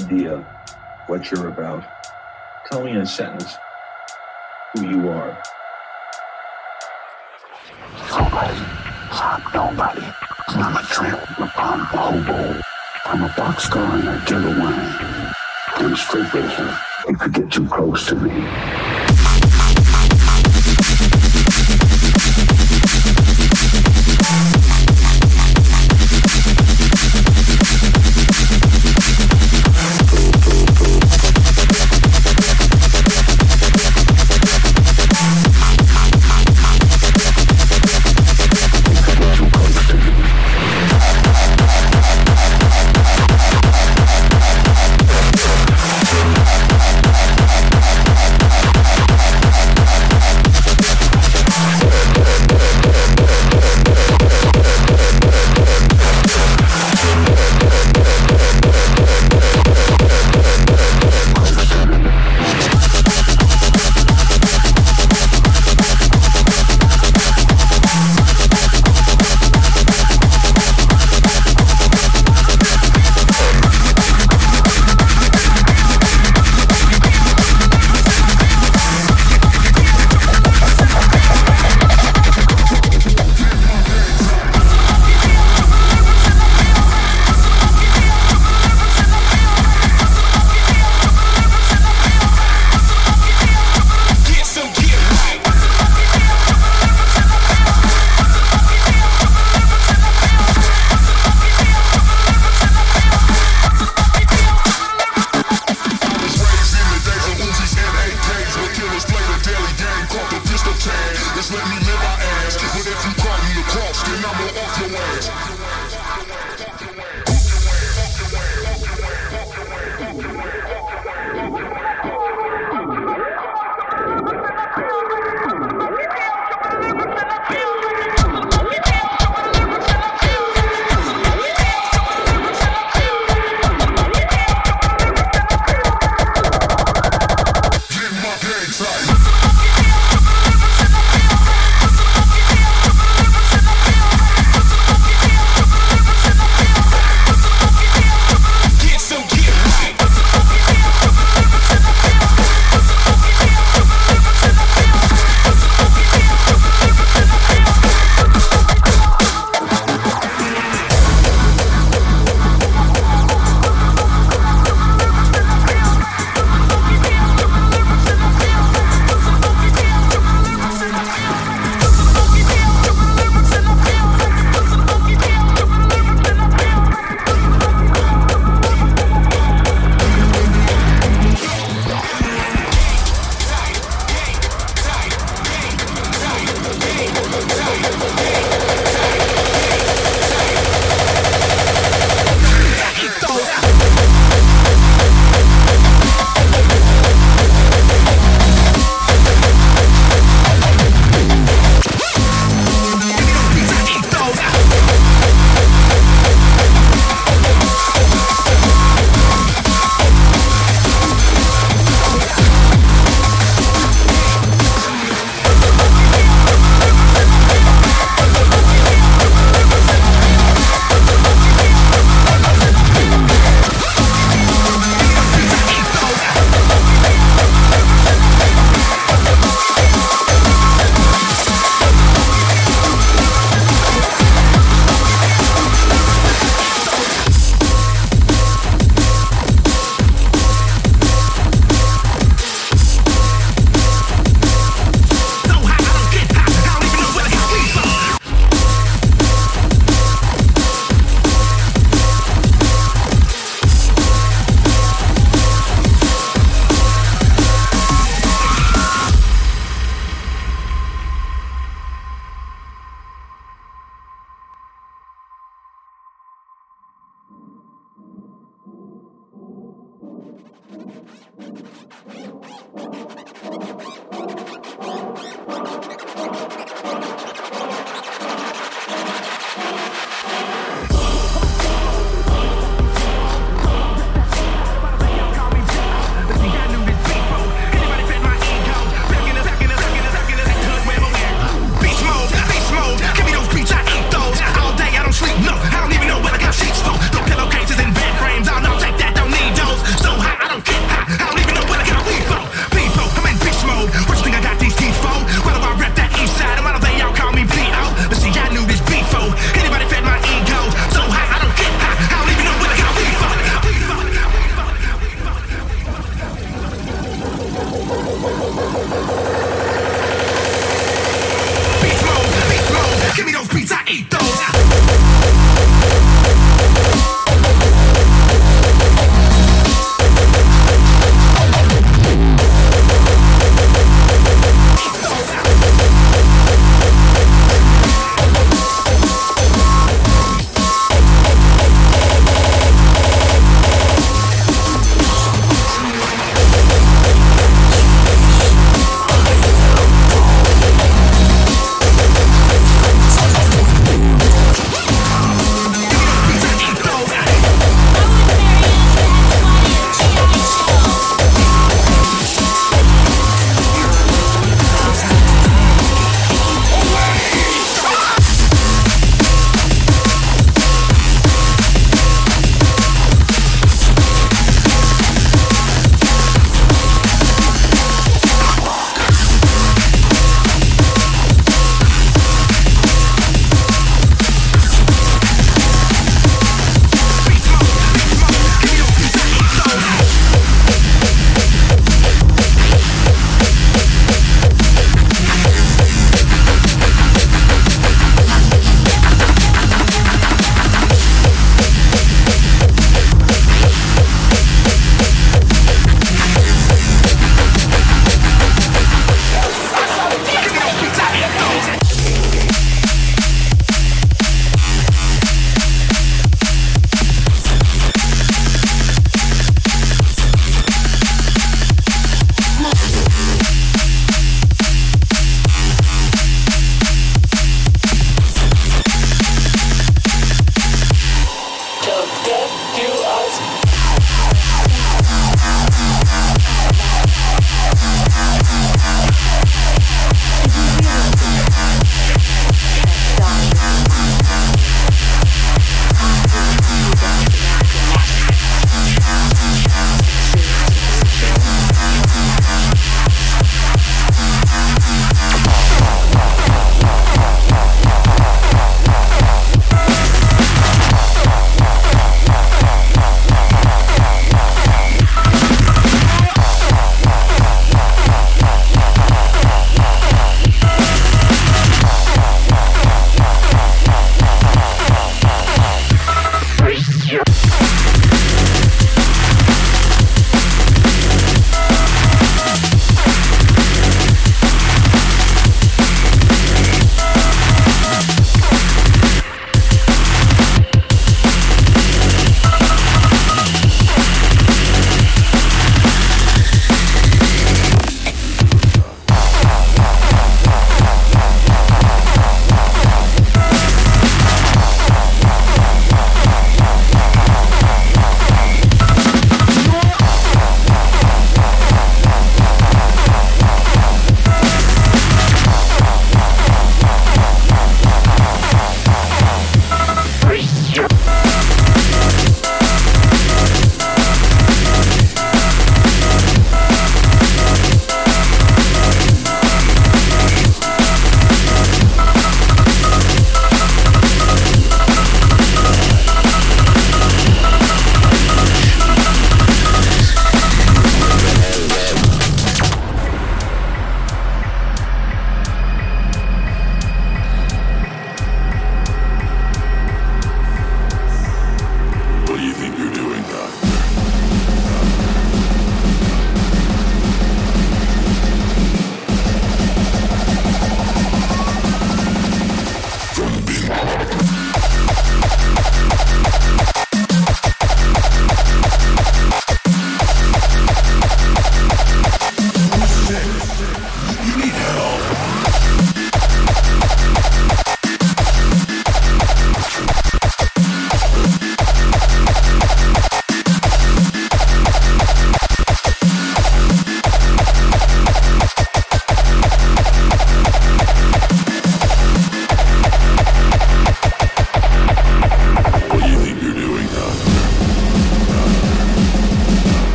idea what you're about. Tell me in a sentence who you are. Somebody, not nobody. I'm a tramp, I'm a hobo. I'm a boxcar and I get away. I'm straight racer. If you get too close to me,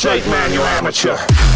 Shake man, you amateur.